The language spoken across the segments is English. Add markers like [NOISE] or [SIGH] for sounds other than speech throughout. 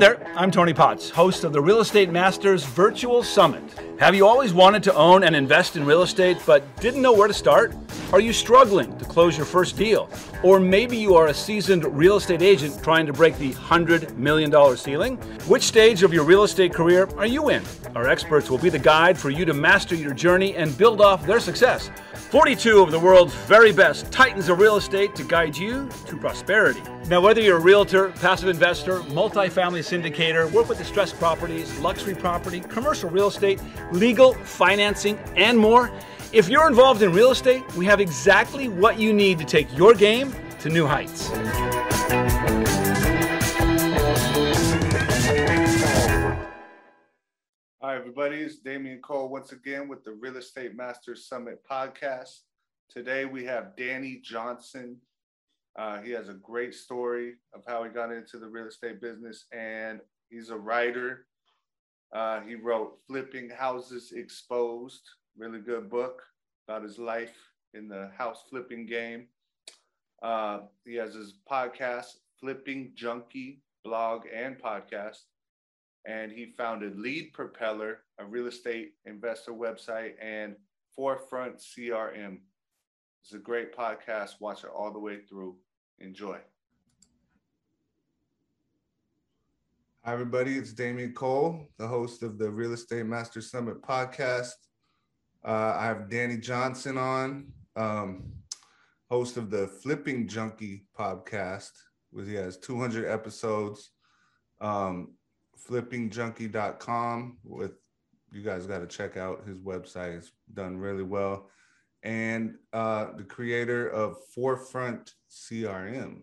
there, I'm Tony Potts, host of the Real Estate Masters Virtual Summit. Have you always wanted to own and invest in real estate but didn't know where to start? Are you struggling to close your first deal? Or maybe you are a seasoned real estate agent trying to break the $100 million ceiling? Which stage of your real estate career are you in? Our experts will be the guide for you to master your journey and build off their success. 42 of the world's very best titans of real estate to guide you to prosperity. Now, whether you're a realtor, passive investor, multifamily syndicator, work with distressed properties, luxury property, commercial real estate, legal, financing, and more, if you're involved in real estate, we have exactly what you need to take your game to new heights. Hi, everybody. It's Damian Cole once again with the Real Estate Masters Summit podcast. Today we have Danny Johnson. Uh, he has a great story of how he got into the real estate business, and he's a writer. Uh, he wrote Flipping Houses Exposed, really good book about his life in the house flipping game. Uh, he has his podcast, Flipping Junkie blog and podcast and he founded Lead Propeller, a real estate investor website, and Forefront CRM. It's a great podcast. Watch it all the way through. Enjoy. Hi, everybody. It's Damien Cole, the host of the Real Estate Master Summit podcast. Uh, I have Danny Johnson on, um, host of the Flipping Junkie podcast, which he has 200 episodes. Um, flippingjunkie.com with you guys got to check out his website it's done really well. And uh, the creator of forefront crm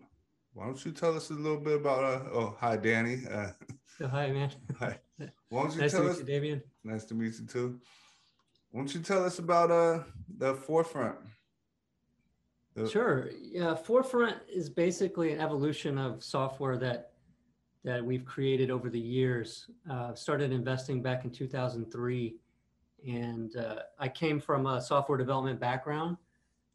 why don't you tell us a little bit about uh, oh hi danny. Uh, hi man. [LAUGHS] hi. Why don't you nice tell to us meet you, Damian. nice to meet you too why don't you tell us about uh the forefront The- Sure. Yeah, Forefront is basically an evolution of software that that we've created over the years. Uh, started investing back in 2003, and uh, I came from a software development background,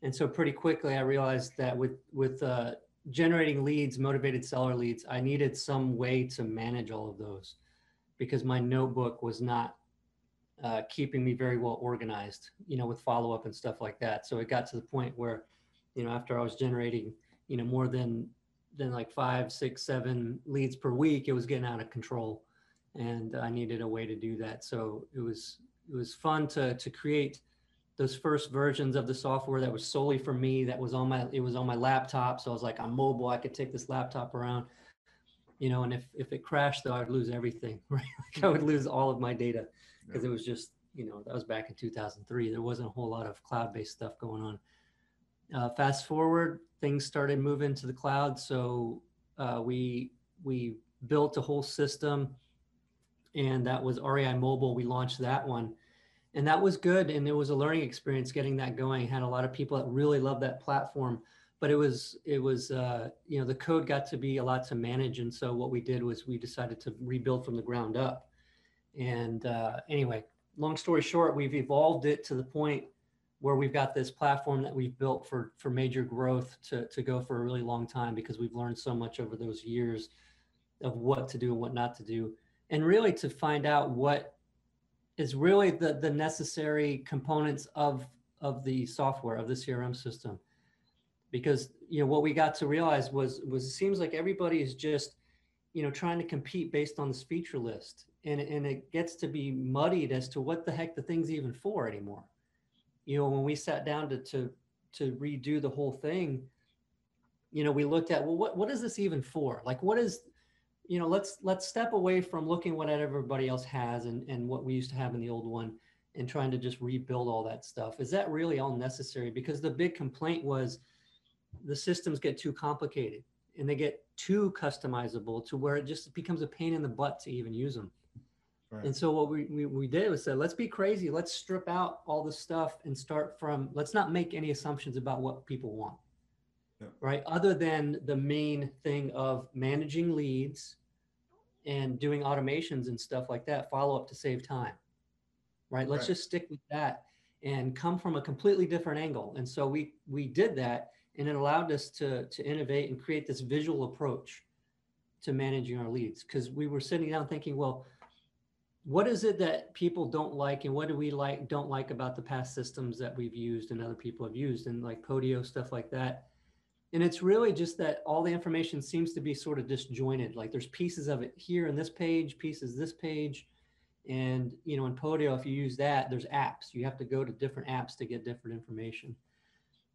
and so pretty quickly I realized that with with uh, generating leads, motivated seller leads, I needed some way to manage all of those because my notebook was not uh, keeping me very well organized, you know, with follow up and stuff like that. So it got to the point where, you know, after I was generating, you know, more than than like five, six, seven leads per week, it was getting out of control, and I needed a way to do that. So it was it was fun to to create those first versions of the software that was solely for me. That was on my it was on my laptop, so I was like, I'm mobile. I could take this laptop around, you know. And if if it crashed, though, I'd lose everything. [LAUGHS] Right, like I would lose all of my data because it was just you know that was back in 2003. There wasn't a whole lot of cloud-based stuff going on. Uh, fast forward, things started moving to the cloud, so uh, we we built a whole system, and that was REI Mobile. We launched that one, and that was good, and it was a learning experience getting that going. Had a lot of people that really loved that platform, but it was it was uh, you know the code got to be a lot to manage, and so what we did was we decided to rebuild from the ground up. And uh, anyway, long story short, we've evolved it to the point where we've got this platform that we've built for for major growth to to go for a really long time because we've learned so much over those years of what to do and what not to do. And really to find out what is really the the necessary components of of the software of the crm system. Because you know what we got to realize was was it seems like everybody is just you know trying to compete based on this feature list and and it gets to be muddied as to what the heck the thing's even for anymore. You know when we sat down to to to redo the whole thing you know we looked at well what what is this even for? Like what is you know let's let's step away from looking what everybody else has and and what we used to have in the old one and trying to just rebuild all that stuff. Is that really all necessary? Because the big complaint was the systems get too complicated and they get too customizable to where it just becomes a pain in the butt to even use them Right. and so what we, we, we did was said, let's be crazy. Let's strip out all the stuff and start from, let's not make any assumptions about what people want. Yeah. Right. Other than the main thing of managing leads and doing automations and stuff like that, follow up to save time. Right. Let's Right. just stick with that and come from a completely different angle. And so we we did that and it allowed us to to innovate and create this visual approach to managing our leads because we were sitting down thinking, well, what is it that people don't like and what do we like don't like about the past systems that we've used and other people have used and like Podio stuff like that. And it's really just that all the information seems to be sort of disjointed. Like there's pieces of it here in this page, pieces this page. And you know, in Podio, if you use that, there's apps. You have to go to different apps to get different information.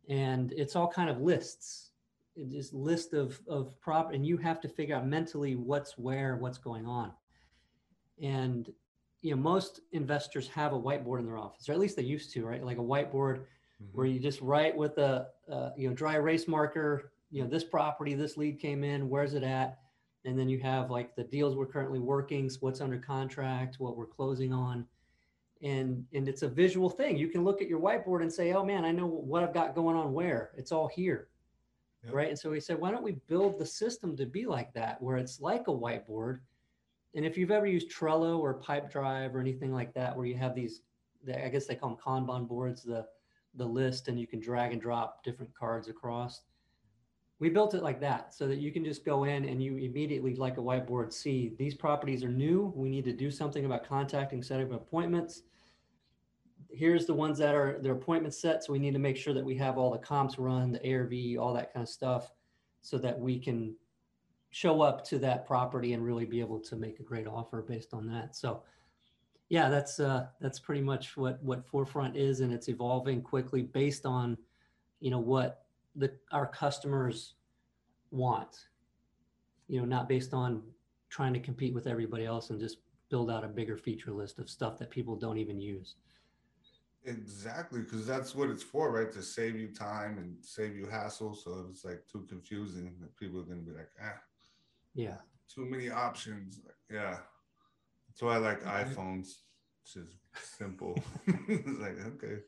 And it's all kind of lists. it is just list of of prop and you have to figure out mentally what's where, what's going on and you know most investors have a whiteboard in their office or at least they used to right? Like a whiteboard mm-hmm. where you just write with a uh, you know dry erase marker you know this property this lead came in where's it at? And then you have like the deals we're currently working what's under contract what we're closing on. And and it's a visual thing. You can look at your whiteboard and say oh man i know what i've got going on where. It's all here. Yep. right? And so we said why don't we build the system to be like that where it's like a whiteboard and if you've ever used Trello or Pipedrive or anything like that, where you have these, I guess they call them Kanban boards, the the list, and you can drag and drop different cards across. We built it like that so that you can just go in and you immediately, like a whiteboard, see these properties are new. We need to do something about contacting, setting up appointments. Here's the ones that are their appointment set. So we need to make sure that we have all the comps run, the ARV, all that kind of stuff, so that we can show up to that property and really be able to make a great offer based on that. So yeah, that's uh, that's pretty much what what Forefront is, and it's evolving quickly based on, you know, what the our customers want. You know, not based on trying to compete with everybody else and just build out a bigger feature list of stuff that people don't even use. Exactly, because that's what it's for, right? To save you time and save you hassle. So if it's like too confusing, that people are going to be like, ah, yeah. Too many options. Yeah. That's why I like iPhones. It's just simple. [LAUGHS] it's like, okay.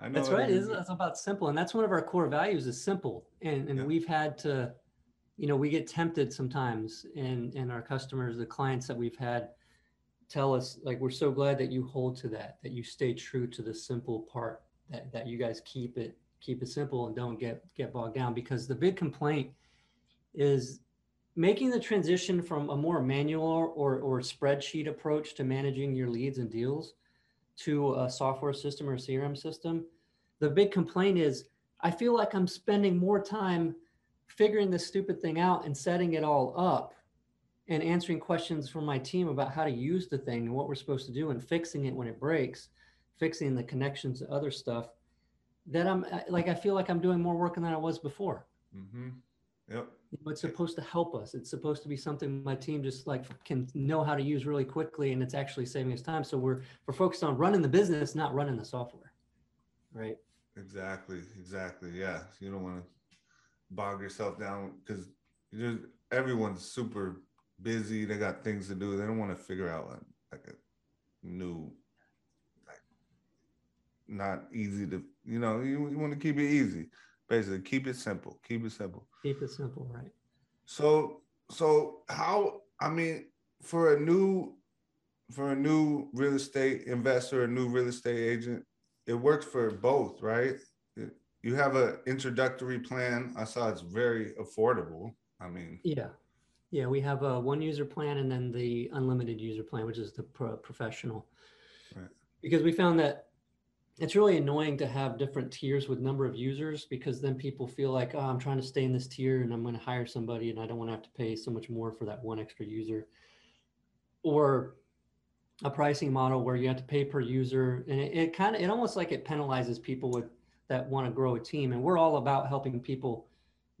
I know that's right. It's, it's about simple. And that's one of our core values is simple. And and yeah. we've had to, you know, we get tempted sometimes and and our customers, the clients that we've had tell us like we're so glad that you hold to that, that you stay true to the simple part, that that you guys keep it keep it simple and don't get get bogged down because the big complaint is making the transition from a more manual or, or spreadsheet approach to managing your leads and deals to a software system or CRM system, the big complaint is I feel like I'm spending more time figuring this stupid thing out and setting it all up and answering questions from my team about how to use the thing and what we're supposed to do and fixing it when it breaks, fixing the connections to other stuff that I'm like, I feel like I'm doing more work than I was before. Mm-hmm. Yep. It's supposed to help us. It's supposed to be something my team just like can know how to use really quickly, and it's actually saving us time. So we're we're focused on running the business, not running the software. Right. Exactly. Exactly. Yeah. You don't want to bog yourself down because everyone's super busy. They got things to do. They don't want to figure out like, like a new, like not easy to. You know, you, you want to keep it easy basically keep it simple keep it simple keep it simple right so so how i mean for a new for a new real estate investor a new real estate agent it works for both right? You have an introductory plan. I saw it's very affordable. I mean yeah. Yeah we have a one user plan and then the unlimited user plan which is the pro- professional. Right. because we found that it's really annoying to have different tiers with number of users because then people feel like oh, i'm trying to stay in this tier and i'm going to hire somebody and i don't want to have to pay so much more for that one extra user. Or a pricing model where you have to pay per user and it, it kind of it almost like it penalizes people with that want to grow a team. And we're all about helping people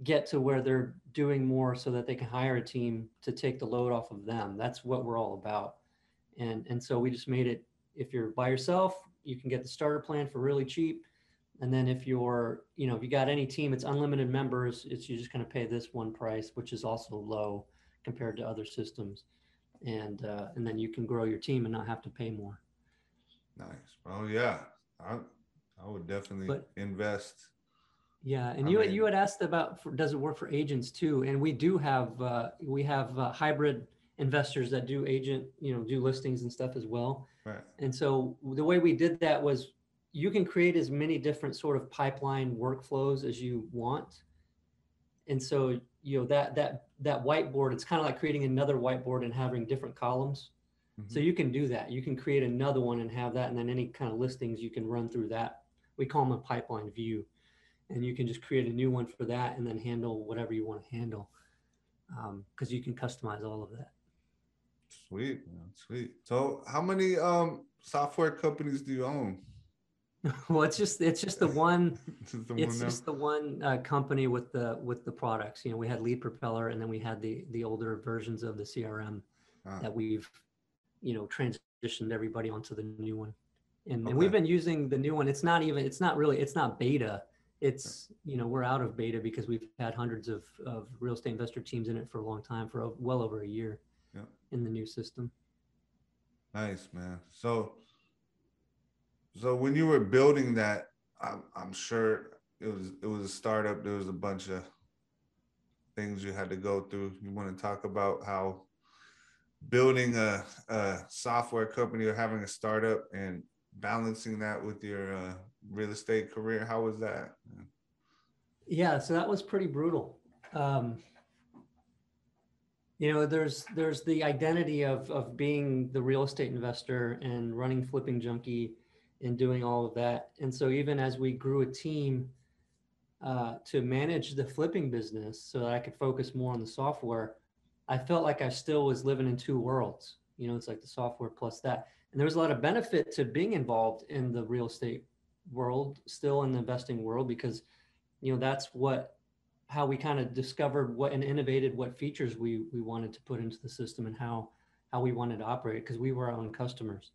get to where they're doing more so that they can hire a team to take the load off of them. That's what we're all about. And and so we just made it if you're by yourself you can get the starter plan for really cheap. And then if you're, you know, if you got any team, it's unlimited members. It's you're just going to pay this one price, which is also low compared to other systems. And uh, and then you can grow your team and not have to pay more. Nice. Oh yeah, I I would definitely but, invest. Yeah, and I you mean, you had asked about for, does it work for agents too? And we do have uh, we have uh, hybrid investors that do agent, you know, do listings and stuff as well. Right. And so the way we did that was you can create as many different sort of pipeline workflows as you want. and so you know that that that whiteboard it's kind of like creating another whiteboard and having different columns Mm-hmm. so you can do that you can create another one and have that and then any kind of listings you can run through that we call them a pipeline view and you can just create a new one for that and then handle whatever you want to handle because you can customize all of that Sweet, man, sweet. So, how many um software companies do you own? [LAUGHS] well it's just it's just the [LAUGHS] one This is the it's one just the one uh, company with the with the products. You know we had lead propeller and then we had the the older versions of the crm Ah, that we've you know transitioned everybody onto the new one. And, and we've been using the new one. It's not even it's not really it's not beta. It's you know we're out of beta because we've had hundreds of, of real estate investor teams in it for a long time for well over a year. In the new system nice, man. So, so when you were building that, I'm, I'm sure it was it was a startup. There was a bunch of things you had to go through. You want to talk about how building a, a software company or having a startup and balancing that with your uh, real estate career? How was that? Yeah, so that was pretty brutal. Um, you know, there's there's the identity of of being the real estate investor and running flipping junkie and doing all of that. And so even as we grew a team uh, to manage the flipping business so that I could focus more on the software, I felt like I still was living in two worlds. You know, it's like the software plus that. And there was a lot of benefit to being involved in the real estate world, still in the investing world, because you know that's what how we kind of discovered what and innovated what features we we wanted to put into the system and how how we wanted to operate because we were our own customers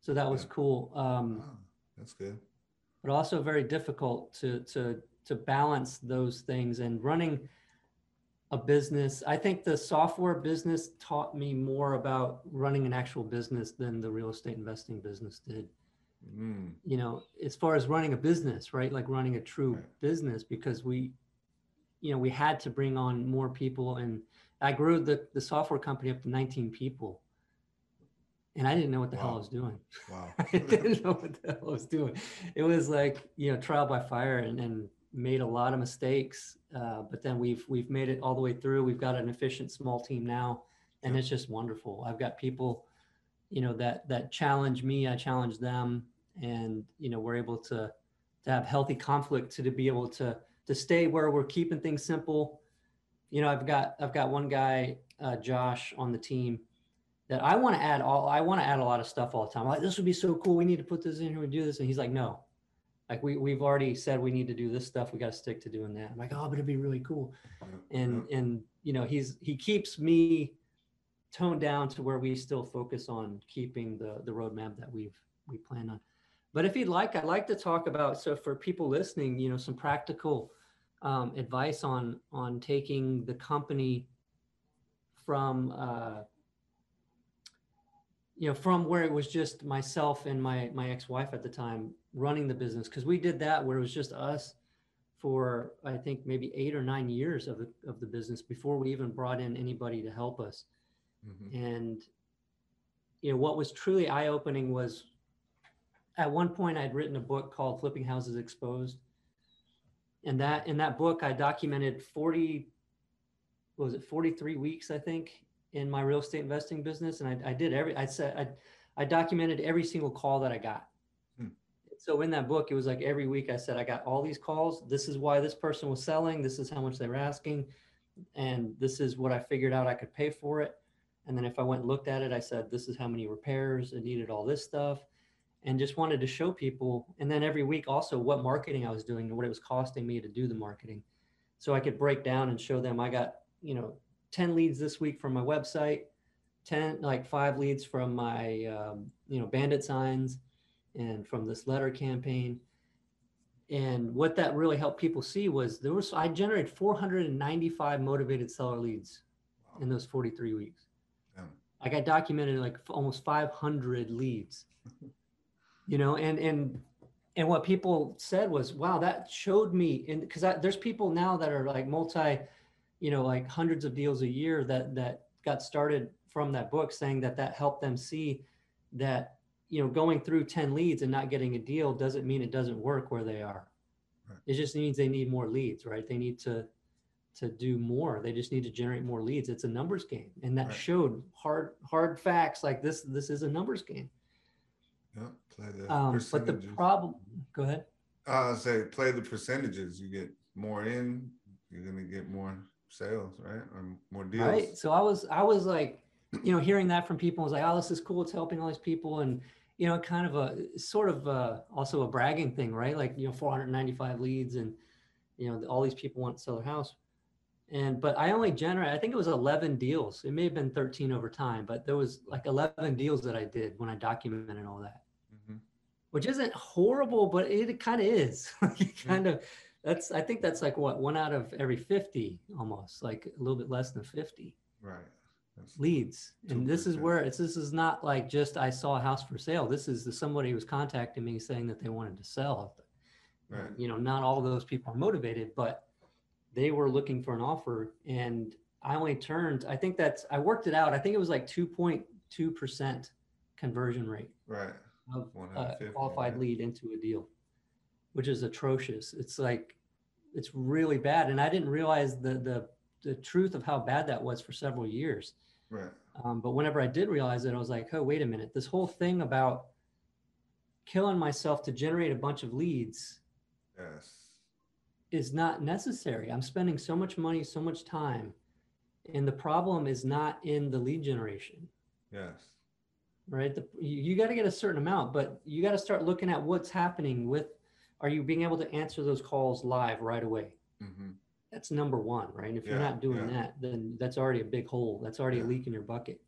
so that was Yeah. cool um, Wow, that's good. but also very difficult to to to balance those things and running a business i think the software business taught me more about running an actual business than the real estate investing business did Mm, you know, as far as running a business, right? Like running a true Right. business because we, you know, we had to bring on more people and I grew the, the software company up to 19 people. And I didn't know what the hell I was doing. wow. [LAUGHS] I didn't know what the hell I was doing. It was like, you know, trial by fire and, and made a lot of mistakes. Uh, but then we've, we've made it all the way through. We've got an efficient small team now and it's just wonderful. I've got people, you know, that, that challenge me, I challenge them and, you know, we're able to, to have healthy conflict to, to be able to, to stay where we're keeping things simple. You know, I've got, I've got one guy, uh, Josh on the team that I want to add all I want to add a lot of stuff all the time. I'm like, this would be so cool. We need to put this in here and do this. And he's like, no. Like we we've already said we need to do this stuff. We got to stick to doing that. I'm like, oh, but it'd be really cool. And yeah. and you know, he's he keeps me toned down to where we still focus on keeping the the roadmap that we've we plan on. But if you'd like, I'd like to talk about so for people listening, you know, some practical um, advice on on taking the company from uh, you know from where it was just myself and my my ex-wife at the time running the business. Because we did that where it was just us for i think maybe eight or nine years of the of the business before we even brought in anybody to help us. Mhm. and you know what was truly eye-opening was at one point i'd written a book called flipping houses exposed and that in that book i documented 40 what was it 43 weeks i think in my real estate investing business. And i, I did every i said I, I documented every single call that i got. Hmm. so in that book it was like every week i said i got all these calls. This is why this person was selling. This is how much they were asking. And this is what i figured out i could pay for it. And then if I went and looked at it, I said, this is how many repairs. It needed all this stuff and just wanted to show people. And then every week also what marketing I was doing and what it was costing me to do the marketing. So I could break down and show them I got, you know, 10 leads this week from my website, 10, like five leads from my, um, you know, bandit signs and from this letter campaign. And what that really helped people see was there was, I generated 495 motivated seller leads in those 43 weeks. Like I documented like almost 500 leads, [LAUGHS] you know, and, and, and what people said was, wow, that showed me. And cause there's people now that are like multi, you know, like hundreds of deals a year that, that got started from that book saying that that helped them see that, you know, going through 10 leads and not getting a deal doesn't mean it doesn't work where they are. Right. It just means they need more leads, right? They need to, to do more. They just need to generate more leads. It's a numbers game, and that Right. showed hard hard facts like this. This is a numbers game. Yeah, play the Um, but the problem. Go ahead. I say play the percentages. You get more in, you're gonna get more sales, right? Or more deals. Right. So I was I was like, you know, hearing that from people I was like, oh, this is cool. It's helping all these people, and you know, kind of a sort of uh also a bragging thing, right? Like you know, 495 leads, and you know, all these people want to sell their house. And but I only generate, I think it was 11 deals. It may have been 13 over time, but there was like 11 deals that I did when I documented all that, Mhm. which isn't horrible, but it, kind of is. [LAUGHS] kind of that's I think that's like what one out of every 50 almost, like a little bit less than 50 Right. That's- leads. And this is where it's this is not like just I saw a house for sale. This is the, somebody was contacting me saying that they wanted to sell. Right. You know, not all those people are motivated, but they were looking for an offer and I only turned, I think that's I worked it out. I think it was like 2.2% conversion rate Right. of One out of a qualified right. lead into a deal, which is atrocious. It's like it's really bad, and I didn't realize the the the truth of how bad that was for several years. Right. Um, but whenever I did realize it, I was like, oh, wait a minute. This whole thing about killing myself to generate a bunch of leads Yes. Is not necessary. I'm spending so much money, so much time. And the problem is not in the lead generation, Yes. right? The, you, you got to get a certain amount, but you got to start looking at what's happening with, are you being able to answer those calls live right away? hmm That's number one, right? And if you're not doing yeah. that, then that's already a big hole. That's already a leak in your bucket.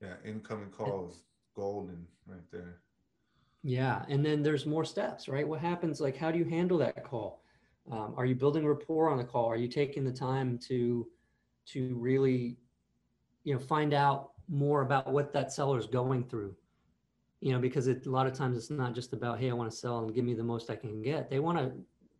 Yeah. Incoming calls, golden right there. Yeah, and then there's more steps, right? What happens? Like, how do you handle that call? Um, are you building rapport on the call? Are you taking the time to to really, you know, find out more about what that seller is going through? You know, because it, a lot of times it's not just about, hey, I want to sell and give me the most I can get. They want to,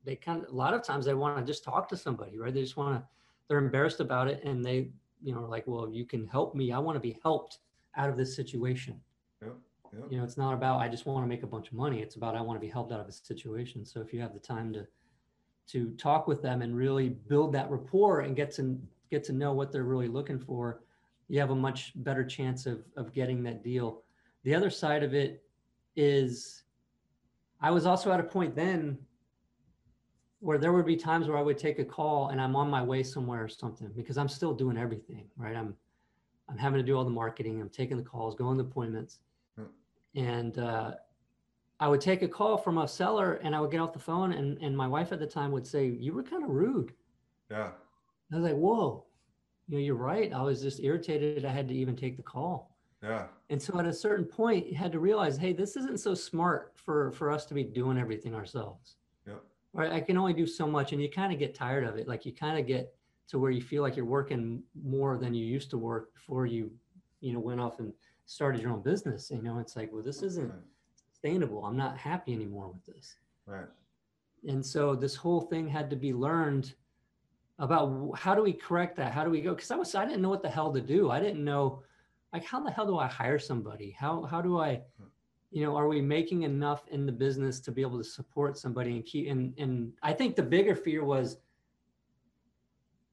they kind of, a lot of times they want to just talk to somebody, right? They just want to, they're embarrassed about it, and they, you know, are like, well, you can help me. I want to be helped out of this situation you know it's not about i just want to make a bunch of money it's about i want to be helped out of a situation so if you have the time to to talk with them and really build that rapport and get to get to know what they're really looking for you have a much better chance of of getting that deal. The other side of it is i was also at a point then where there would be times where i would take a call and i'm on my way somewhere or something because i'm still doing everything right? I'm i'm having to do all the marketing. I'm taking the calls going to appointments. And uh, I would take a call from a seller and I would get off the phone and, and my wife at the time would say, you were kind of rude. Yeah. I was like, whoa, you know, you're right. I was just irritated. I had to even take the call. Yeah. And so at a certain point, you had to realize, hey, this isn't so smart for, for us to be doing everything ourselves. Yep. Right. I can only do so much. And you kind of get tired of it. Like you kind of get to where you feel like you're working more than you used to work before you, you know, went off and started your own business. You know, it's like, well, this isn't. Sustainable. I'm not happy anymore with this. Right. And so this whole thing had to be learned about how do we correct that? How do we go? Because I was I didn't know what the hell to do. I didn't know like how the hell do I hire somebody? How how do I, you know, are we making enough in the business to be able to support somebody and keep and and I think the bigger fear was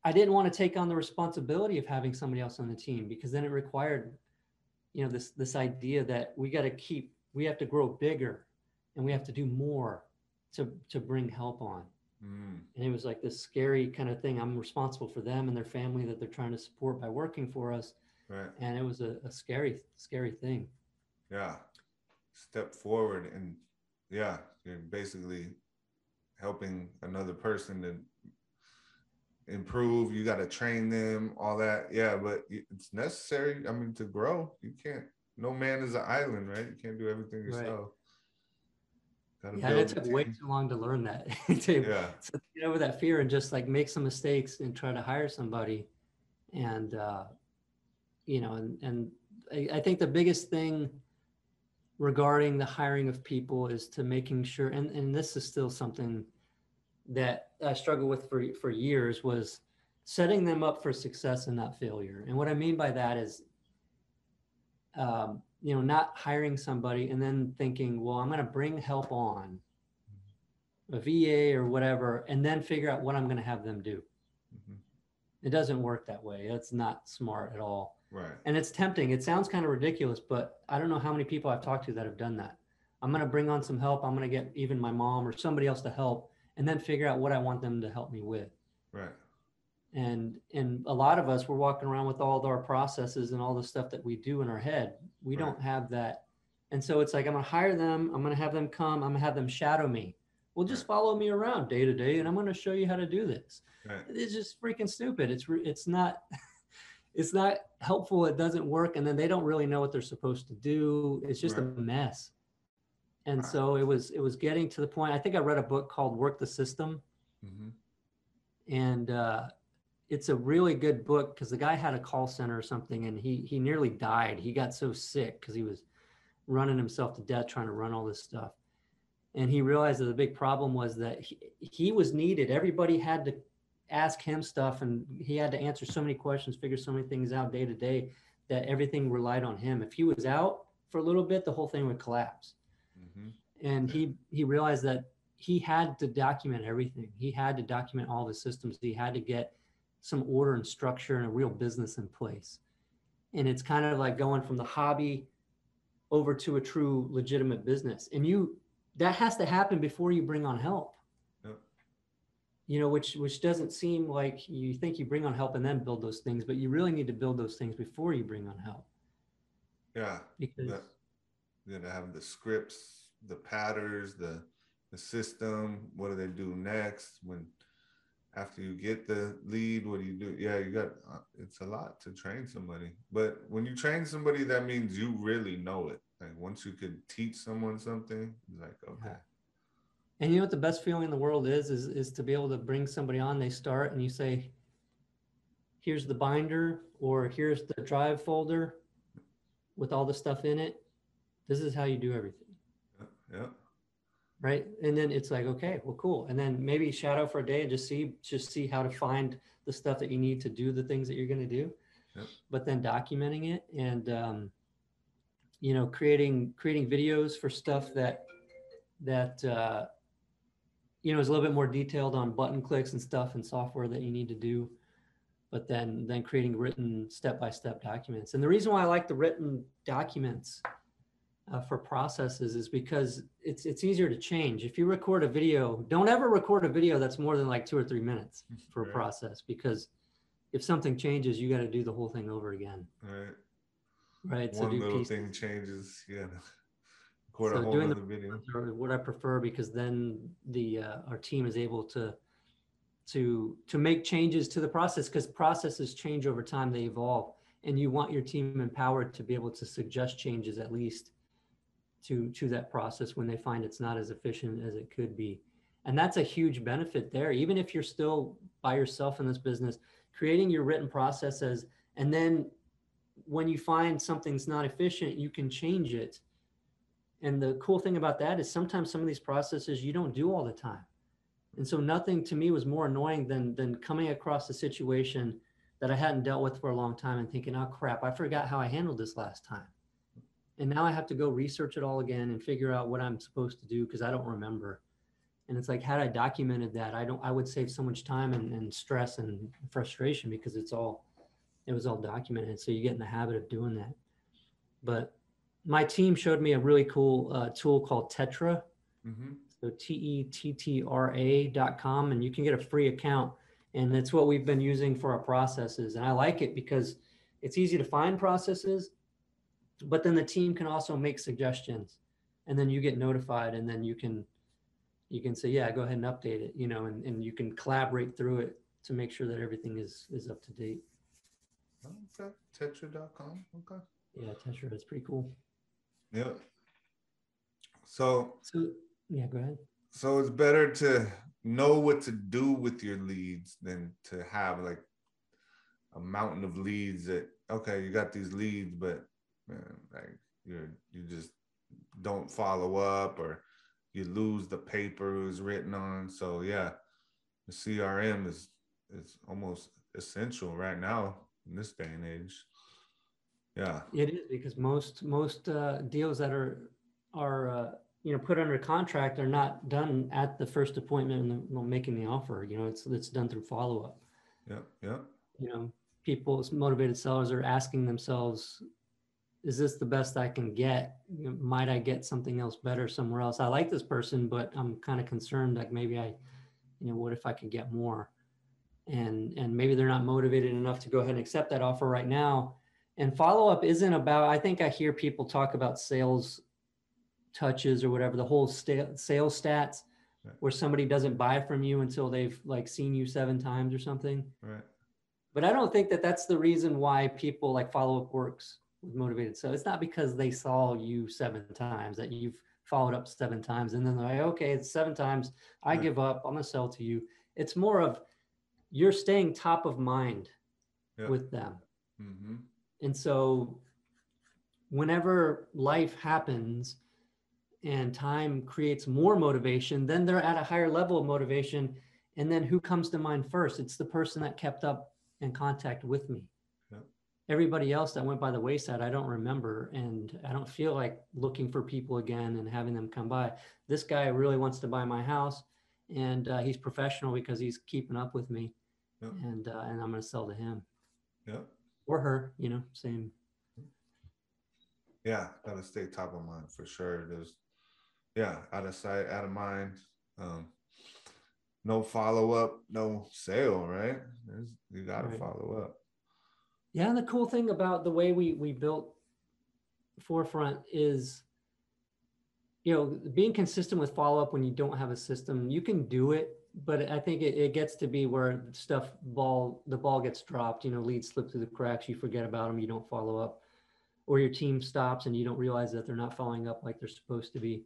I didn't want to take on the responsibility of having somebody else on the team because then it required, you know, this this idea that we got to keep we have to grow bigger and we have to do more to to bring help on Mm. and it was like this scary kind of thing i'm responsible for them and their family that they're trying to support by working for us Right. and it was a, a scary scary thing Yeah. Step forward and yeah, you're basically helping another person to improve. You got to train them, all that. Yeah, but it's necessary. I mean, to grow, you can't. No man is an island, right? You can't do everything yourself. Gotta yeah and it took way too long to learn that to, [LAUGHS] Yeah, to get over that fear and just like make some mistakes and try to hire somebody and uh you know and and I, I think the biggest thing regarding the hiring of people is to making sure and and this is still something that I struggled with for for years was setting them up for success and not failure. And what I mean by that is um, you know, not hiring somebody and then thinking, well, I'm going to bring help on a VA or whatever, and then figure out what I'm going to have them do. Mhm. It doesn't work that way. It's not smart at all. Right. And it's tempting. It sounds kind of ridiculous, but I don't know how many people I've talked to that have done that. I'm going to bring on some help. I'm going to get even my mom or somebody else to help and then figure out what I want them to help me with. Right. And and a lot of us we're walking around with all of our processes and all the stuff that we do in our head. We Right. don't have that. And so it's like I'm going to hire them, I'm going to have them come, I'm going to have them shadow me. Well, just Right. follow me around day to day and I'm going to show you how to do this. Right. It's just freaking stupid. It's it's not [LAUGHS] it's not helpful. It doesn't work and then they don't really know what they're supposed to do. It's just a mess. And so it was it was getting to the point. I think I read a book called Work the System hmm and uh, it's a really good book because the guy had a call center or something and he he nearly died. He got so sick because he was running himself to death trying to run all this stuff. And he realized that the big problem was that he, he was needed. Everybody had to ask him stuff and he had to answer so many questions figure so many things out day to day that everything relied on him. If he was out for a little bit the whole thing would collapse. Hmm and he he realized that he had to document everything. He had to document all the systems. He had to get some order and structure and a real business in place and it's kind of like going from the hobby over to a true legitimate business and you that has to happen before you bring on help Yep. you know which which doesn't seem like you think you bring on help and then build those things but you really need to build those things before you bring on help Yeah. because Yeah. You gotta have the scripts, the patterns, the the system. What do they do next? When after you get the lead, what do you do? Yeah, you got uh, it's a lot to train somebody. But when you train somebody, that means you really know it. Like once you could teach someone something, it's like okay, And you know what the best feeling in the world is, is is to be able to bring somebody on, they start and you say, here's the binder or here's the drive folder with all the stuff in it. This is how you do everything. yeah, yeah, Right. And then it's like, okay, well, cool. And then maybe shadow for a day and just see just see how to find the stuff that you need to do the things that you're gonna do. Yep. But then documenting it and um, you know, creating creating videos for stuff that that uh, you know is a little bit more detailed on button clicks and stuff and software that you need to do but then then creating written step-by-step documents and the reason why i like the written documents uh, for processes is because it's it's easier to change if you record a video don't ever record a video that's more than like two or three minutes [LAUGHS] for a Right. process because if something changes you got to do the whole thing over again Right. right One do little pieces. thing changes, yeah. [LAUGHS] Record So a whole doing the video. what I prefer because then the uh, our team is able to to to make changes to the process because processes change over time they evolve and you want your team empowered to be able to suggest changes at least to to that process when they find it's not as efficient as it could be and that's a huge benefit there even if you're still by yourself in this business creating your written processes and then when you find something's not efficient you can change it and the cool thing about that is sometimes some of these processes you don't do all the time. And so nothing to me was more annoying than than coming across a situation that I hadn't dealt with for a long time and thinking, oh crap, I forgot how I handled this last time. And now I have to go research it all again and figure out what I'm supposed to do because I don't remember. And it's like, had I documented that, I don't I would save so much time and, and stress and frustration because it's all it was all documented. So you get in the habit of doing that. But my team showed me a really cool uh, tool called Tettra. hmm So T E T T R A dot com, and you can get a free account. And that's what we've been using for our processes. And I like it because it's easy to find processes, but then the team can also make suggestions. And then you get notified, and then you can you can say, yeah, go ahead and update it, you know, and, and you can collaborate through it to make sure that everything is is up to date. Okay. Tettra.com. Okay. Yeah, Tetra is pretty cool. Yeah. So So yeah, go ahead. so it's better to know what to do with your leads than to have like a mountain of leads that okay, you got these leads, but man, like you're you just don't follow up or you lose the paper it was written on. So yeah, the CRM is is almost essential right now in this day and age. Yeah. It is because most most uh, deals that are are uh, you know put under contract are not done at the first appointment and making the offer. You know, it's it's done through follow up. Yeah, yeah. you know, people, motivated sellers are asking themselves, is this the best I can get? Might I get something else better somewhere else? I like this person, but I'm kind of concerned like maybe I, you know, what if I could get more? And and maybe they're not motivated enough to go ahead and accept that offer right now. And follow up isn't about. I think I hear people talk about sales touches or whatever the whole sta- sales stats, Right. where somebody doesn't buy from you until they've like seen you seven times or something. Right. But I don't think that that's the reason why people like follow up works with motivated. So it's not because they saw you seven times that you've followed up seven times and then they're like, okay, it's seven times. I Right. give up. I'm gonna sell to you. It's more of you're staying top of mind Yeah. with them. Mm-hmm. And so whenever life happens and time creates more motivation, then they're at a higher level of motivation. And then who comes to mind first? It's the person that kept up in contact with me. Everybody else that went by the wayside, I don't remember. And I don't feel like looking for people again and having them come by. This guy really wants to buy my house and uh, he's professional because he's keeping up with me. And, uh, and I'm going to sell to him Yep. or her, you know, same. Yeah, gotta stay top of mind for sure. There's yeah, out of sight, out of mind. Um, no follow up, no sale, right? There's, you gotta Right. follow up. Yeah, and the cool thing about the way we we built Forefront is, you know, being consistent with follow up when you don't have a system. You can do it, but I think it, it gets to be where stuff ball the ball gets dropped. You know, leads slip through the cracks. You forget about them. You don't follow up, or your team stops and you don't realize that they're not following up like they're supposed to be.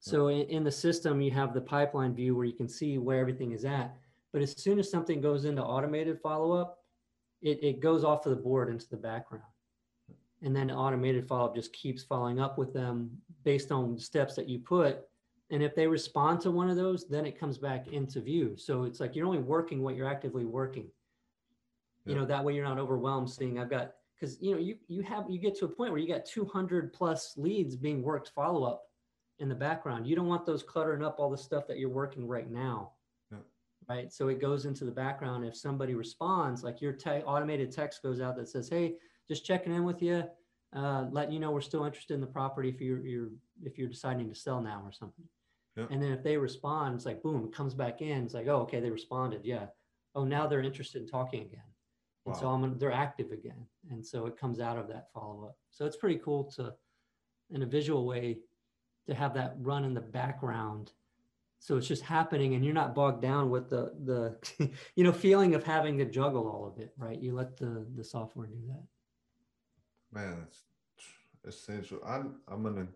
So in, in the system, you have the pipeline view where you can see where everything is at. But as soon as something goes into automated follow up, it, it goes off of the board into the background. And then automated follow up just keeps following up with them based on steps that you put. And if they respond to one of those, then it comes back into view. So it's like you're only working what you're actively working. You know, that way you're not overwhelmed seeing I've got because you know you you have you get to a point where you got 200 plus leads being worked follow up in the background. You don't want those cluttering up all the stuff that you're working right now. Right. So it goes into the background. If somebody responds, like your te- automated text goes out that says, Hey, just checking in with you, uh, letting you know we're still interested in the property if you're, you're if you're deciding to sell now or something. Yeah. And then if they respond, it's like boom, it comes back in. It's like, oh, okay, they responded. Yeah. Oh, now they're interested in talking again. And so I'm they're active again. And so it comes out of that follow up. So it's pretty cool to in a visual way to have that run in the background so it's just happening and you're not bogged down with the the [LAUGHS] you know feeling of having to juggle all of it right you let the the software do that Man, it's essential. I'm I'm gonna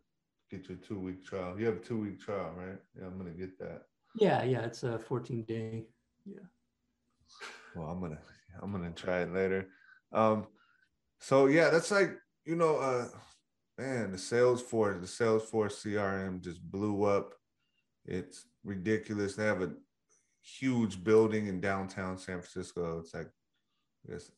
get you a two week trial. You have a two week trial, right? Yeah, I'm gonna get that. yeah yeah it's a 14 day yeah. Well, I'm gonna I'm gonna try it later. Um, so yeah, that's like you know, uh, man, the Salesforce, the Salesforce CRM just blew up. It's ridiculous. They have a huge building in downtown San Francisco. It's like this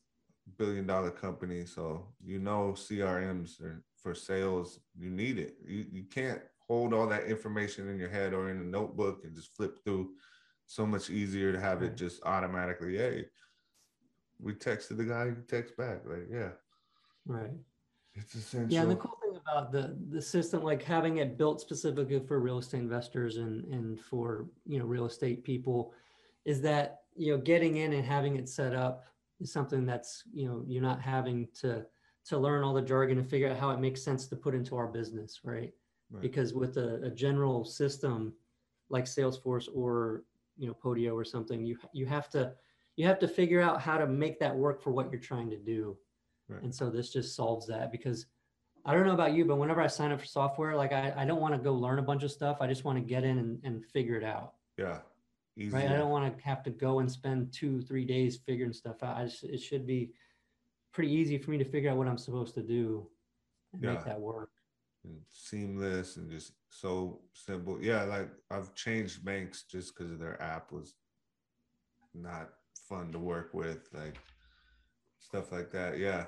billion dollar company. So you know CRMs are for sales. You need it. You you can't hold all that information in your head or in a notebook and just flip through. So much easier to have it just automatically. Hey, we texted the guy. He text back. Like yeah, right it's essential. yeah and the cool thing about the the system like having it built specifically for real estate investors and and for you know real estate people is that you know getting in and having it set up is something that's you know you're not having to to learn all the jargon and figure out how it makes sense to put into our business right, Right. because with a, a general system like salesforce or you know podio or something you you have to you have to figure out how to make that work for what you're trying to do Right. and so this just solves that because I don't know about you, but whenever I sign up for software, like I, I don't want to go learn a bunch of stuff. I just want to get in and, and figure it out. yeah, easy. Right. I don't want to have to go and spend two, three days figuring stuff out. I just, it should be pretty easy for me to figure out what I'm supposed to do and Yeah. make that work. and seamless and just so simple. Yeah, like I've changed banks just because their app was not fun to work with, like stuff like that. Yeah,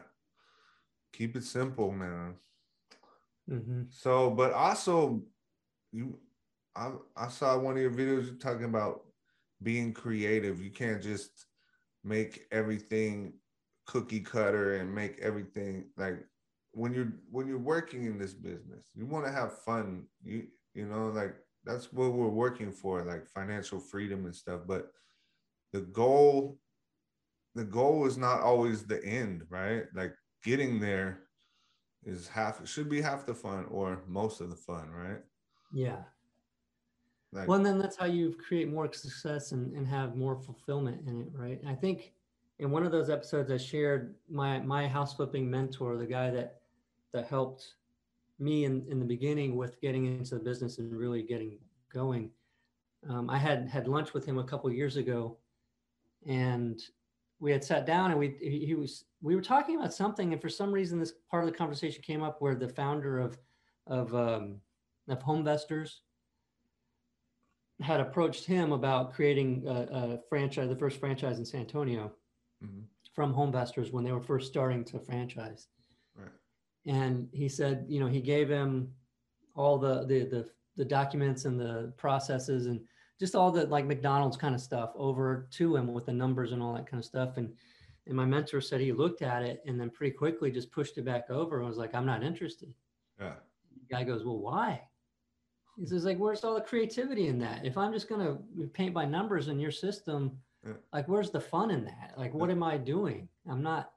keep it simple, man. hmm So, but also, you, I I saw one of your videos talking about being creative. You can't just make everything cookie cutter and make everything like when you're when you're working in this business you want to have fun you you know like that's what we're working for like financial freedom and stuff but the goal the goal is not always the end right like getting there is half it should be half the fun or most of the fun right Yeah. like Well, and then that's how you create more success and, and have more fulfillment in it, right? And I think in one of those episodes I shared my my house flipping mentor, the guy that that helped me in, in the beginning with getting into the business and really getting going. Um, I had had lunch with him a couple years ago, and we had sat down and we he was we were talking about something, and for some reason this part of the conversation came up where the founder of of um, of Homevestors had approached him about creating a, a franchise, the first franchise in San Antonio Mhm. from Homevestors when they were first starting to franchise. Right. And he said, you know, he gave him all the the the, the documents and the processes and just all the like McDonald's kind of stuff over to him with the numbers and all that kind of stuff. And and my mentor said he looked at it and then pretty quickly just pushed it back over and was like, I'm not interested yeah the guy goes, Well, why? He says, like, where's all the creativity in that? If I'm just gonna paint by numbers in your system, Yeah. like where's the fun in that? Like, what am I doing? I'm not,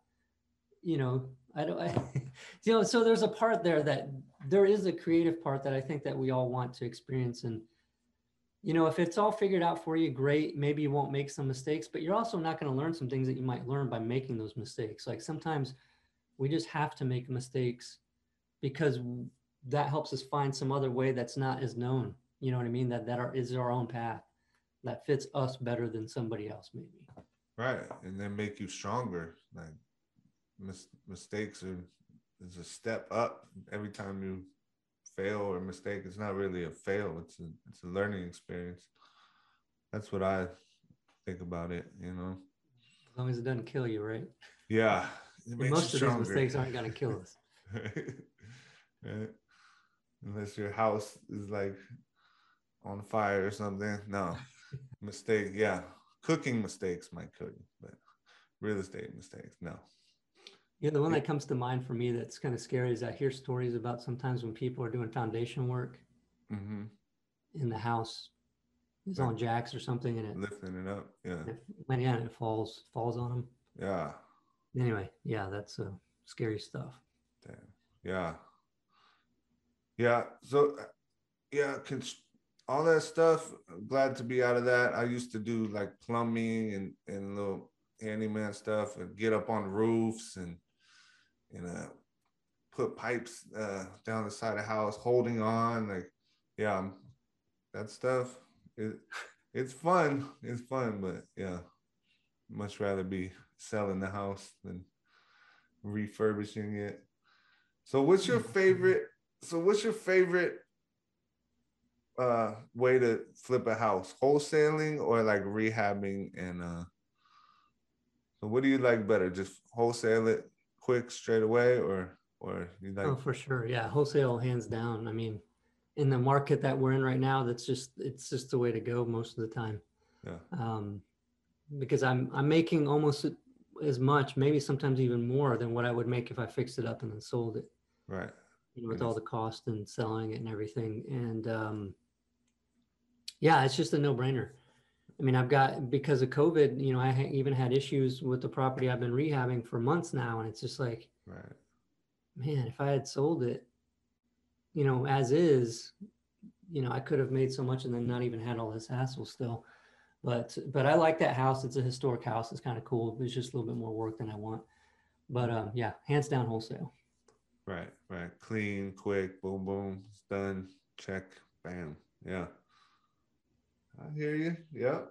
you know, I don't I, [LAUGHS] you know, so there's a part there that there is a creative part that I think that we all want to experience. And you know, if it's all figured out for you, great. Maybe you won't make some mistakes, but you're also not going to learn some things that you might learn by making those mistakes. Like sometimes we just have to make mistakes because that helps us find some other way that's not as known. You know what I mean? That that are, is our own path that fits us better than somebody else, maybe. right and then make you stronger like mis- mistakes are is a step up every time you fail or mistake it's not really a fail it's a it's a learning experience that's what i think about it you know As long as it doesn't kill you, right? yeah [LAUGHS] it And makes most of these mistakes aren't to kill us. [LAUGHS] right? Unless your house is like on fire or something. No. [LAUGHS] Mistake, yeah. Cooking mistakes might kill you, but real estate mistakes, no. Yeah, the one that comes to mind for me that's kind of scary is I hear stories about sometimes when people are doing foundation work hmm in the house, it's Right. on jacks or something, and it, Lifting it up. Yeah. it when yeah, it falls falls on them. Yeah. Anyway, yeah, that's uh, scary stuff. Damn. Yeah. Yeah. So, uh, yeah, cons- all that stuff. I'm glad to be out of that. I used to do like plumbing and and little handyman stuff, and get up on roofs and and uh, put pipes uh, down the side of house, holding on. Like, yeah, um, that stuff. It, it's fun. It's fun, but yeah, much rather be selling the house than refurbishing it. So what's your favorite so what's your favorite uh way to flip a house? Wholesaling or like rehabbing and uh so what do you like better? Just wholesale it quick straight away or or you like oh, for sure. Yeah, wholesale hands down. I mean, in the market that we're in right now, that's just it's just the way to go most of the time. yeah. Um, because I'm I'm making almost as much, maybe sometimes even more than what I would make if I fixed it up and then sold it. Right. you know, with Yes. all the cost and selling it and everything. And um, yeah, it's just a no brainer. I mean, I've got because of COVID, you know, I ha- even had issues with the property I've been rehabbing for months now, and it's just like, Right. man, if I had sold it, you know, as is, you know, I could have made so much and then not even had all this hassle still. But but I like that house. It's a historic house. It's kind of cool. It's just a little bit more work than I want. But um, yeah, hands down wholesale. Right. Right. Clean, quick, boom, boom, it's done. Check, bam. Yeah. I hear you. Yep.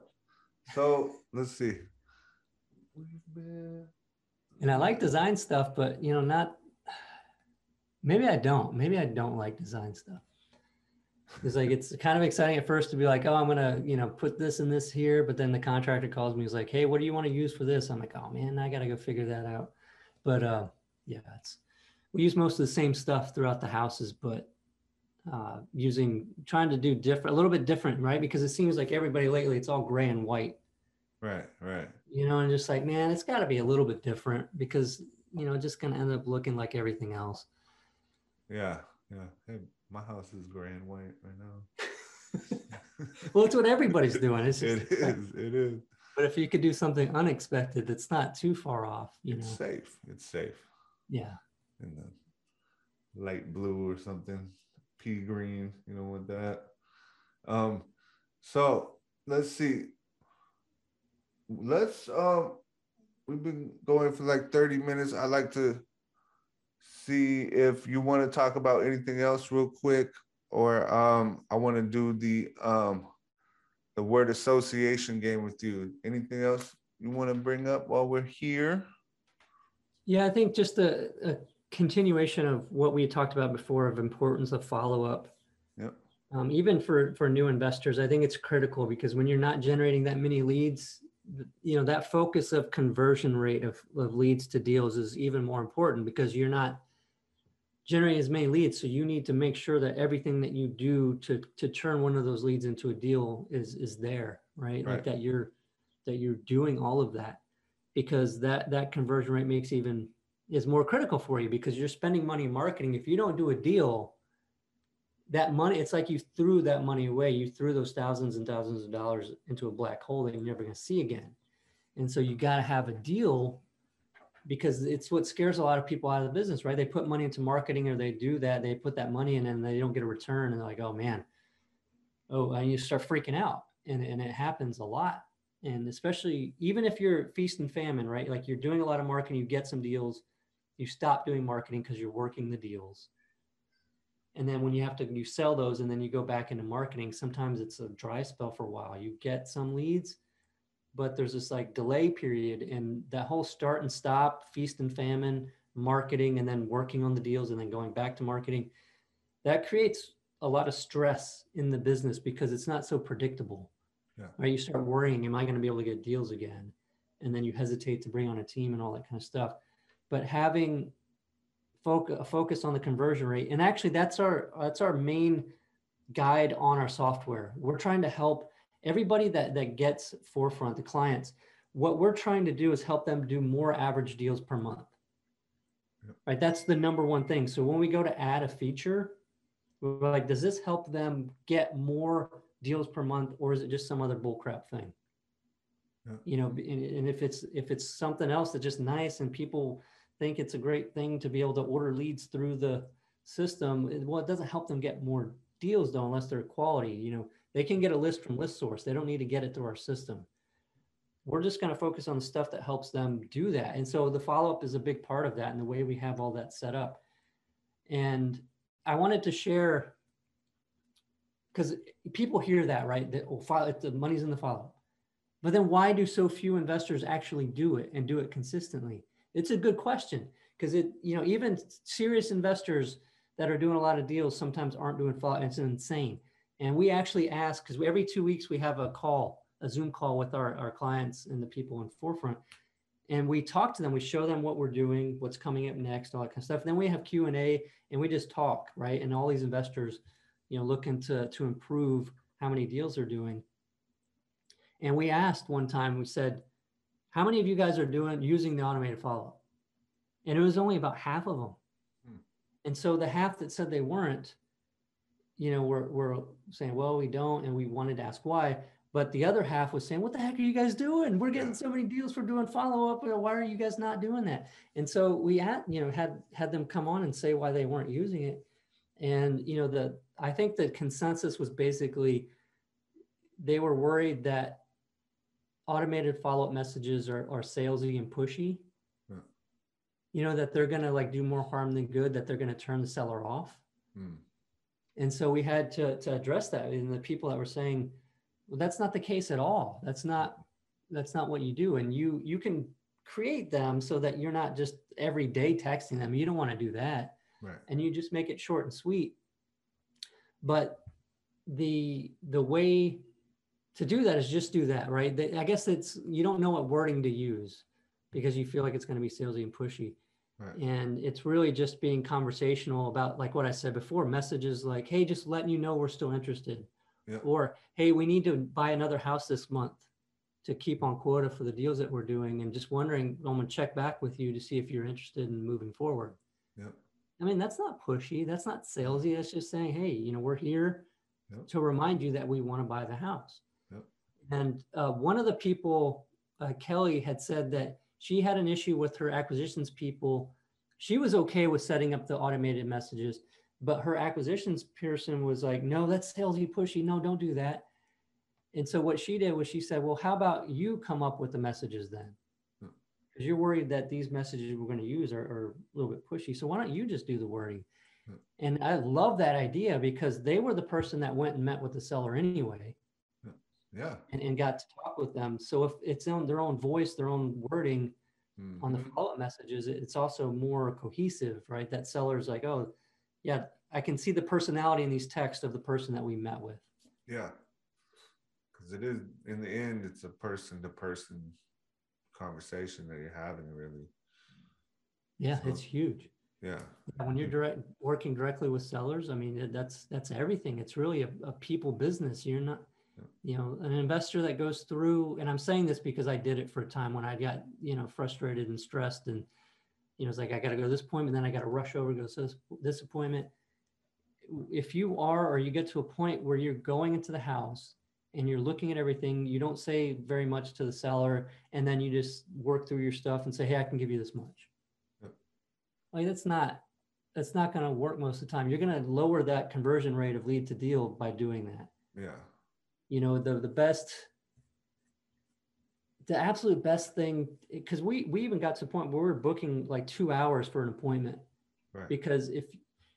So let's see. And I like design stuff, but you know, not maybe I don't. Maybe I don't like design stuff. It's like it's kind of exciting at first to be like, oh, I'm gonna, you know, put this and this here, but then the contractor calls me, he's like, hey, what do you want to use for this? I'm like, oh man, I gotta go figure that out. But uh yeah, it's we use most of the same stuff throughout the houses, but uh using trying to do different a little bit different, right? Because it seems like everybody lately it's all gray and white right, right. You know, and just like, man, it's got to be a little bit different because you know, just gonna end up looking like everything else. Yeah, yeah. Hey, my house is gray and white right now. [LAUGHS] well, it's what everybody's doing. It's [LAUGHS] just, it is. It is. But if you could do something unexpected, that's not too far off. You it's know, safe. It's safe. Yeah. In the light blue or something, pea green. You know, with that. Um. So let's see. Let's um. We've been going for like 30 minutes. I like to see if you want to talk about anything else real quick, or um, I want to do the um, the word association game with you. Anything else you want to bring up while we're here? Yeah, I think just a, a continuation of what we talked about before of importance of follow up. Yep. Um, even for for new investors, I think it's critical because when you're not generating that many leads, you know that focus of conversion rate of, of leads to deals is even more important because you're not generating as many leads so you need to make sure that everything that you do to to turn one of those leads into a deal is is there right, right. like that you're that you're doing all of that because that that conversion rate makes even is more critical for you because you're spending money marketing. If you don't do a deal that money it's like you threw that money away. You threw those thousands and thousands of dollars into a black hole that you're never going to see again. And so you got to have a deal because it's what scares a lot of people out of the business right? They put money into marketing or they do that they put that money in and they don't get a return and they're like oh man. Oh and you start freaking out. And, and it happens a lot. And especially even if you're feast and famine right? Like you're doing a lot of marketing you get some deals you stop doing marketing because you're working the deals. And then when you have to you sell those and then you go back into marketing sometimes it's a dry spell for a while. You get some leads but there's this like delay period and that whole start and stop feast and famine marketing and then working on the deals and then going back to marketing that creates a lot of stress in the business because it's not so predictable. Yeah. right? You start worrying am i going to be able to get deals again? And then you hesitate to bring on a team and all that kind of stuff but having focus focus on the conversion rate. And actually, that's our that's our main guide on our software. We're trying to help everybody that that gets forefront, the clients. What we're trying to do is help them do more average deals per month. Yep. Right, that's the number one thing. So when we go to add a feature, we're like, does this help them get more deals per month, or is it just some other bullcrap thing? Yep. You know, and, and if it's if it's something else that's just nice and people think it's a great thing to be able to order leads through the system. Well, it doesn't help them get more deals though, unless they're quality. You know, they can get a list from ListSource. They don't need to get it through our system. We're just going to focus on the stuff that helps them do that. And so the follow-up is a big part of that and the way we have all that set up. And I wanted to share because people hear that, right? That oh, the money's in the follow-up. But then why do so few investors actually do it and do it consistently? It's a good question because it, you know, even serious investors that are doing a lot of deals sometimes aren't doing follow. It's insane. And we actually ask because every two weeks we have a call, a Zoom call with our, our clients and the people in forefront. And we talk to them, we show them what we're doing, what's coming up next, all that kind of stuff. And then we have Q and A and we just talk, right? And all these investors, you know, looking to to improve how many deals they're doing. And we asked one time, we said, how many of you guys are doing using the automated follow-up? And it was only about half of them. Hmm. And so the half that said they weren't, you know, were, were saying, well, we don't, and we wanted to ask why. But the other half was saying, what the heck are you guys doing? We're getting so many deals for doing follow-up. Why are you guys not doing that? And so we had, you know, had had them come on and say why they weren't using it. And, you know, the I think the consensus was basically they were worried that automated follow-up messages are, are salesy and pushy. Yeah. you know that they're going to like do more harm than good that they're going to turn the seller off. Hmm. and so we had to, to address that. And the people that were saying well that's not the case at all. That's not that's not what you do. And you you can create them so that you're not just every day texting them. You don't want to do that. Right. and you just make it short and sweet. But the the way to do that is just do that, right? I guess it's you don't know what wording to use because you feel like it's going to be salesy and pushy. Right. And it's really just being conversational about like what I said before, messages like, hey, just letting you know we're still interested. Or hey, we need to buy another house this month. to keep on quota for the deals that we're doing and just wondering, I'm gonna check back with you to see if you're interested in moving forward. Yep. I mean, that's not pushy. That's not salesy. That's just saying, hey, you know, we're here to remind you that we want to buy the house. And uh, one of the people, uh, Kelly, had said that she had an issue with her acquisitions people. She was okay with setting up the automated messages, but her acquisitions person was like, no, that's salesy, pushy. No, don't do that. And so what she did was she said, well, how about you come up with the messages then? Hmm. Because you're worried that these messages we're going to use are, are a little bit pushy. So why don't you just do the wording? Hmm. And I love that idea because they were the person that went and met with the seller anyway Yeah. and, and got to talk with them. So if it's on their own voice, their own wording on the Mhm. follow-up messages, it's also more cohesive, right? That seller's like, oh, yeah, I can see the personality in these texts of the person that we met with. Yeah. Because it is, in the end, it's a person to person conversation that you're having, really. Yeah, So- it's huge. Yeah. When you're direct working directly with sellers, I mean, that's that's everything. It's really a, a people business. You're not. You know, an investor that goes through, and I'm saying this because I did it for a time when I got, you know, frustrated and stressed, and you know, it's like I got to go to this appointment, then I got to rush over to go to this, this appointment. If you are, or you get to a point where you're going into the house and you're looking at everything, you don't say very much to the seller, and then you just work through your stuff and say, hey, I can give you this much. Yep. Like that's not that's not going to work most of the time. You're going to lower that conversion rate of lead to deal by doing that. Yeah. You know, the the best the absolute best thing because we we even got to the point where we were booking like 2 hours for an appointment Right. because if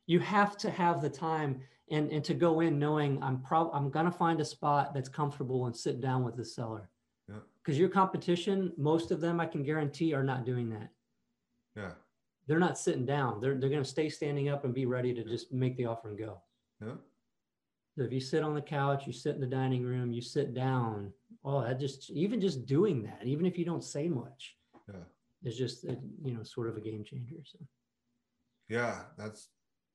you have to have the time and and to go in knowing I'm prob I'm going to find a spot that's comfortable and sit down with the seller. Yeah. Cuz your competition, most of them I can guarantee are not doing that. Yeah. They're not sitting down. They're they're going to stay standing up and be ready to just make the offer and go. Yeah. So if you sit on the couch, you sit in the dining room, you sit down. Oh, that just even just doing that, even if you don't say much, Yeah. is just a, you know sort of a game changer. So Yeah, that's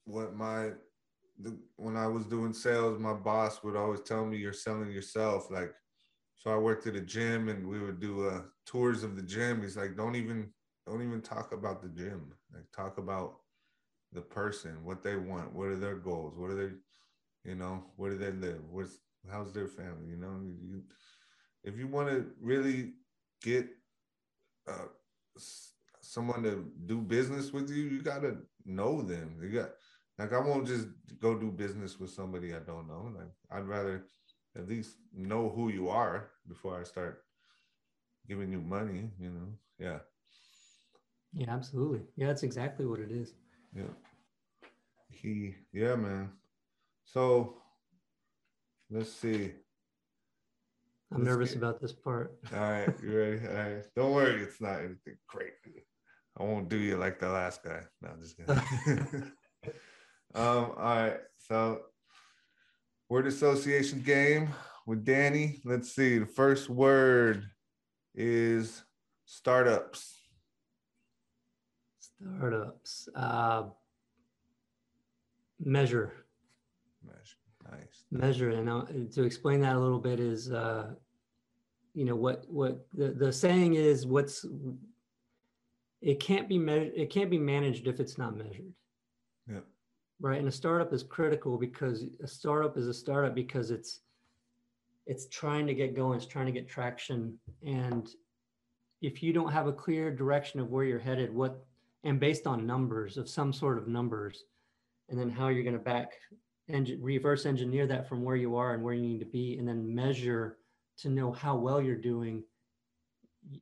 what my the, when I was doing sales, my boss would always tell me you're selling yourself. Like, so I worked at a gym and we would do uh, tours of the gym. He's like, don't even don't even talk about the gym. Like, talk about the person, what they want, what are their goals, what are their, you know, where do they live, what's how's their family, you know. You, if you want to really get uh, someone to do business with you, you gotta know them. You got like I won't just go do business with somebody I don't know. Like I'd rather at least know who you are before I start giving you money, you know. Yeah. yeah, absolutely. Yeah, that's exactly what it is. Yeah. He yeah, man. So let's see. I'm Let's nervous get- about this part. All right, you ready? All right. Don't worry, it's not anything great. I won't do you like the last guy. No, I'm just kidding. [LAUGHS] um, all right. So word association game with Danny. Let's see. The first word is startups. Startups. Uh, measure. Nice. measure and to explain that a little bit is uh, you know what what the, the saying is what's it can't be measured it can't be managed if it's not measured. Yeah. right? And a startup is critical because a startup is a startup because it's it's trying to get going it's trying to get traction. And if you don't have a clear direction of where you're headed what and based on numbers of some sort of numbers and then how you're going to back and reverse engineer that from where you are and where you need to be and then measure to know how well you're doing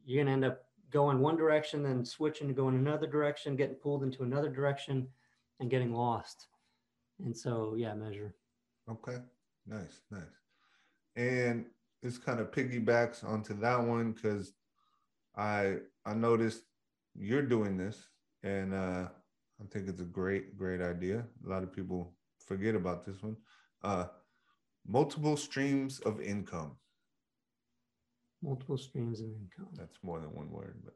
you're going to end up going one direction then switching to going another direction getting pulled into another direction and getting lost and so yeah measure Okay. Nice, nice. And this kind of piggybacks onto that one because I I noticed you're doing this and uh I think it's a great, great idea. A lot of people forget about this one. Uh, multiple streams of income. Multiple streams of income. That's more than one word, but.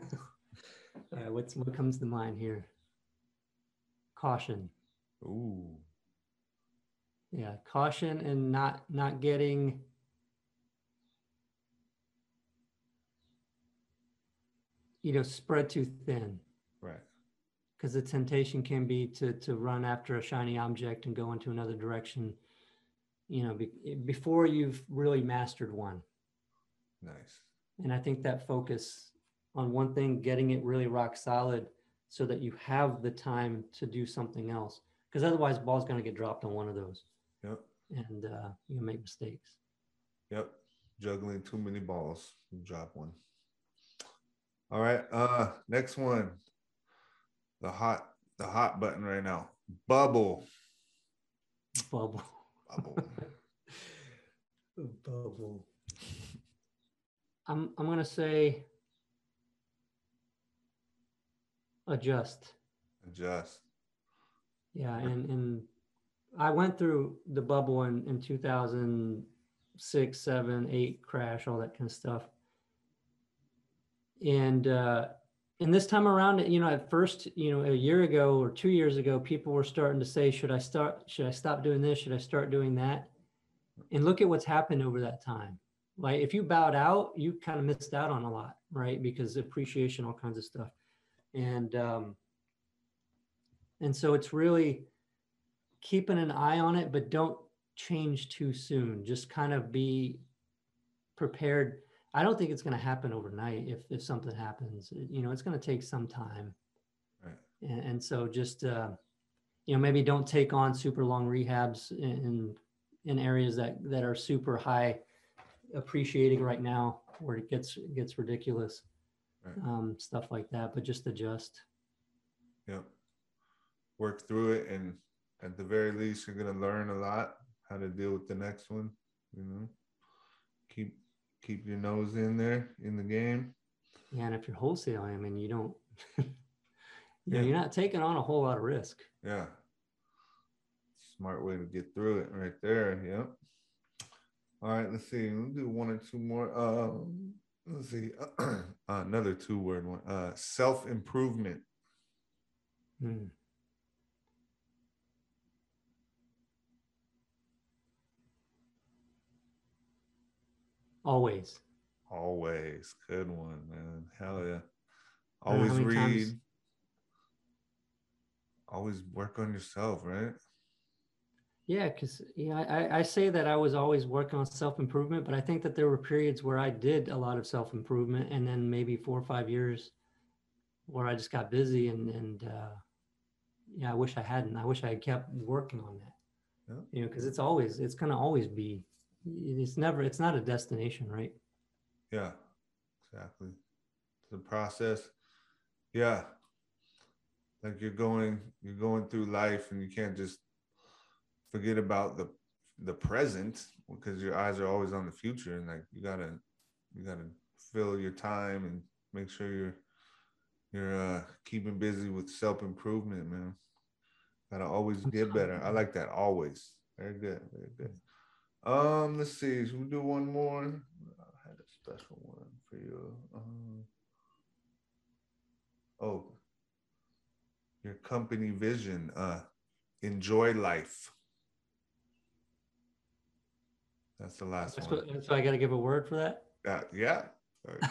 [LAUGHS] Alright, what's what comes to mind here? Caution. Ooh. Yeah, caution and not not getting you know spread too thin. Right because the temptation can be to to run after a shiny object and go into another direction. You know, be, before you've really mastered one. Nice. And I think that focus on one thing, getting it really rock solid so that you have the time to do something else. Because otherwise, the ball's going to get dropped on one of those Yep. and uh, you make mistakes. Yep. Juggling too many balls. Drop one. All right. Uh next one. The hot the hot button right now. Bubble. Bubble. Bubble. [LAUGHS] Bubble. I'm, I'm to say adjust. Adjust. Yeah, and and I went through the bubble in in 2006, 7, 8 crash, all that kind of stuff. And uh and this time around, you know, at first, you know, a year ago or 2 years ago, people were starting to say, should I start should I stop doing this? Should I start doing that? And look at what's happened over that time. Like if you bowed out, you kind of missed out on a lot, right? Because appreciation, all kinds of stuff. And um and so it's really keeping an eye on it, but don't change too soon. Just kind of be prepared. I don't think it's going to happen overnight. If if something happens, you know, it's going to take some time. Right. And, and so just uh, you know, maybe don't take on super long rehabs in in areas that that are super high appreciating right now, where it gets it gets ridiculous. Right. Um, stuff like that, but just adjust. Yep. Work through it and at the very least you're gonna learn a lot how to deal with the next one, you know. Keep keep your nose in there in the game. Yeah, and if you're wholesaling, I mean, you don't, [LAUGHS] you know, Yeah. you're not taking on a whole lot of risk. Yeah. Smart way to get through it right there. Yep. All right, let's see. We'll do one or two more. Um, let's see. [CLEARS THROAT] Another two word one. Uh self improvement. Hmm. Always. Always. Good one, man. Hell yeah. Always read. times- Always work on yourself, right? Yeah, because yeah, I, I say that I was always working on self improvement, but I think that there were periods where I did a lot of self improvement, and then maybe four or five years where I just got busy, and and uh, yeah, I wish I hadn't. I wish I had kept working on that. Yeah. You know, because it's always it's gonna always be. It's never. It's not a destination, right? Yeah, exactly. The process. Yeah. Like you're going, you're going through life and you can't just forget about the the present because your eyes are always on the future and like you gotta you gotta fill your time and make sure you're you're uh keeping busy with self-improvement, man. Gotta always get better. I like that always. Very good, very good. Um, let's see. Should we do one more? I had a special one for you. Um, oh, your company vision. Uh, enjoy life. That's the last That's one. what, why I got to give a word for that. Uh, yeah. All right.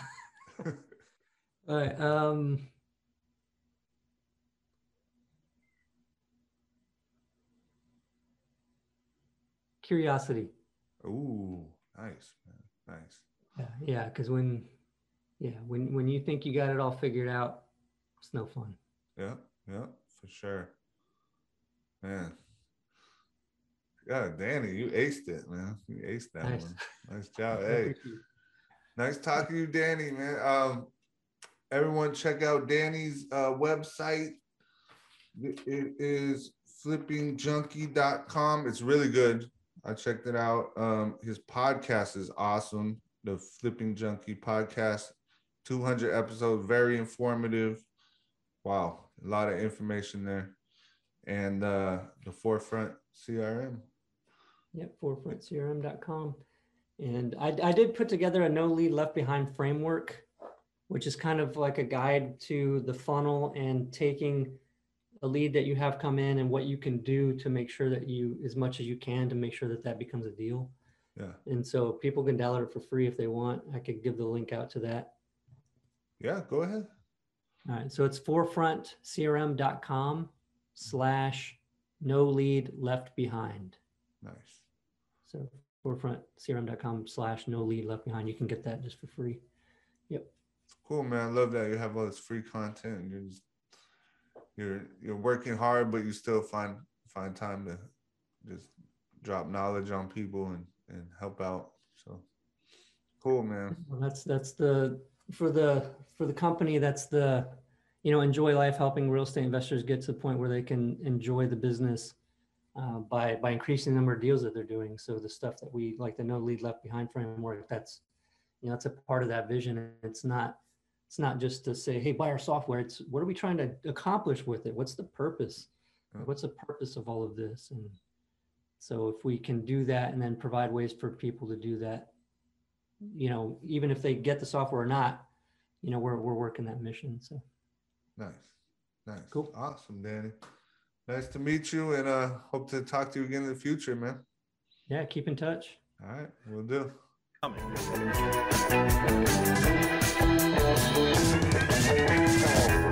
[LAUGHS] [LAUGHS] All right. Um, curiosity. Ooh, nice, man. Nice. Yeah, yeah. Because when, yeah, when when you think you got it all figured out, it's no fun. Yeah, yeah, for sure. Man. God, Danny, you aced it, man. You aced that Nice. one. Nice job. [LAUGHS] Hey, nice talking to you, Danny, man. Um, everyone check out Danny's uh, website. It it is flippingjunkie.com. It's really good. I checked it out. Um, his podcast is awesome. The Flipping Junkie podcast, 200 episodes, very informative. Wow, a lot of information there. And uh, the Forefront CRM. Yep, forefrontcrm.com. And I, I did put together a no lead left behind framework, which is kind of like a guide to the funnel and taking a lead that you have come in and what you can do to make sure that you, as much as you can, to make sure that that becomes a deal. Yeah. And so people can download it for free if they want. I could give the link out to that. Yeah, go ahead. All right. So it's forefrontcrm.com slash no lead left behind. Nice. So forefrontcrm.com slash no lead left behind. You can get that just for free. Yep. Cool, man. I love that you have all this free content and you're just you're you're working hard, but you still find find time to just drop knowledge on people and and help out. So cool, man. Well, that's that's the for the for the company. That's the you know enjoy life, helping real estate investors get to the point where they can enjoy the business uh, by by increasing the number of deals that they're doing. So the stuff that we like the no lead left behind framework. That's you know that's a part of that vision. It's not it's not just to say hey buy our software. It's what are we trying to accomplish with it? What's the purpose? What's the purpose of all of this? And so if we can do that and then provide ways for people to do that, you know, even if they get the software or not, you know, we're we're working that mission. So nice. Nice. Cool. Awesome, Danny. Nice to meet you and uh hope to talk to you again in the future, man. Yeah, keep in touch. All right, we'll do. Coming. Thank you.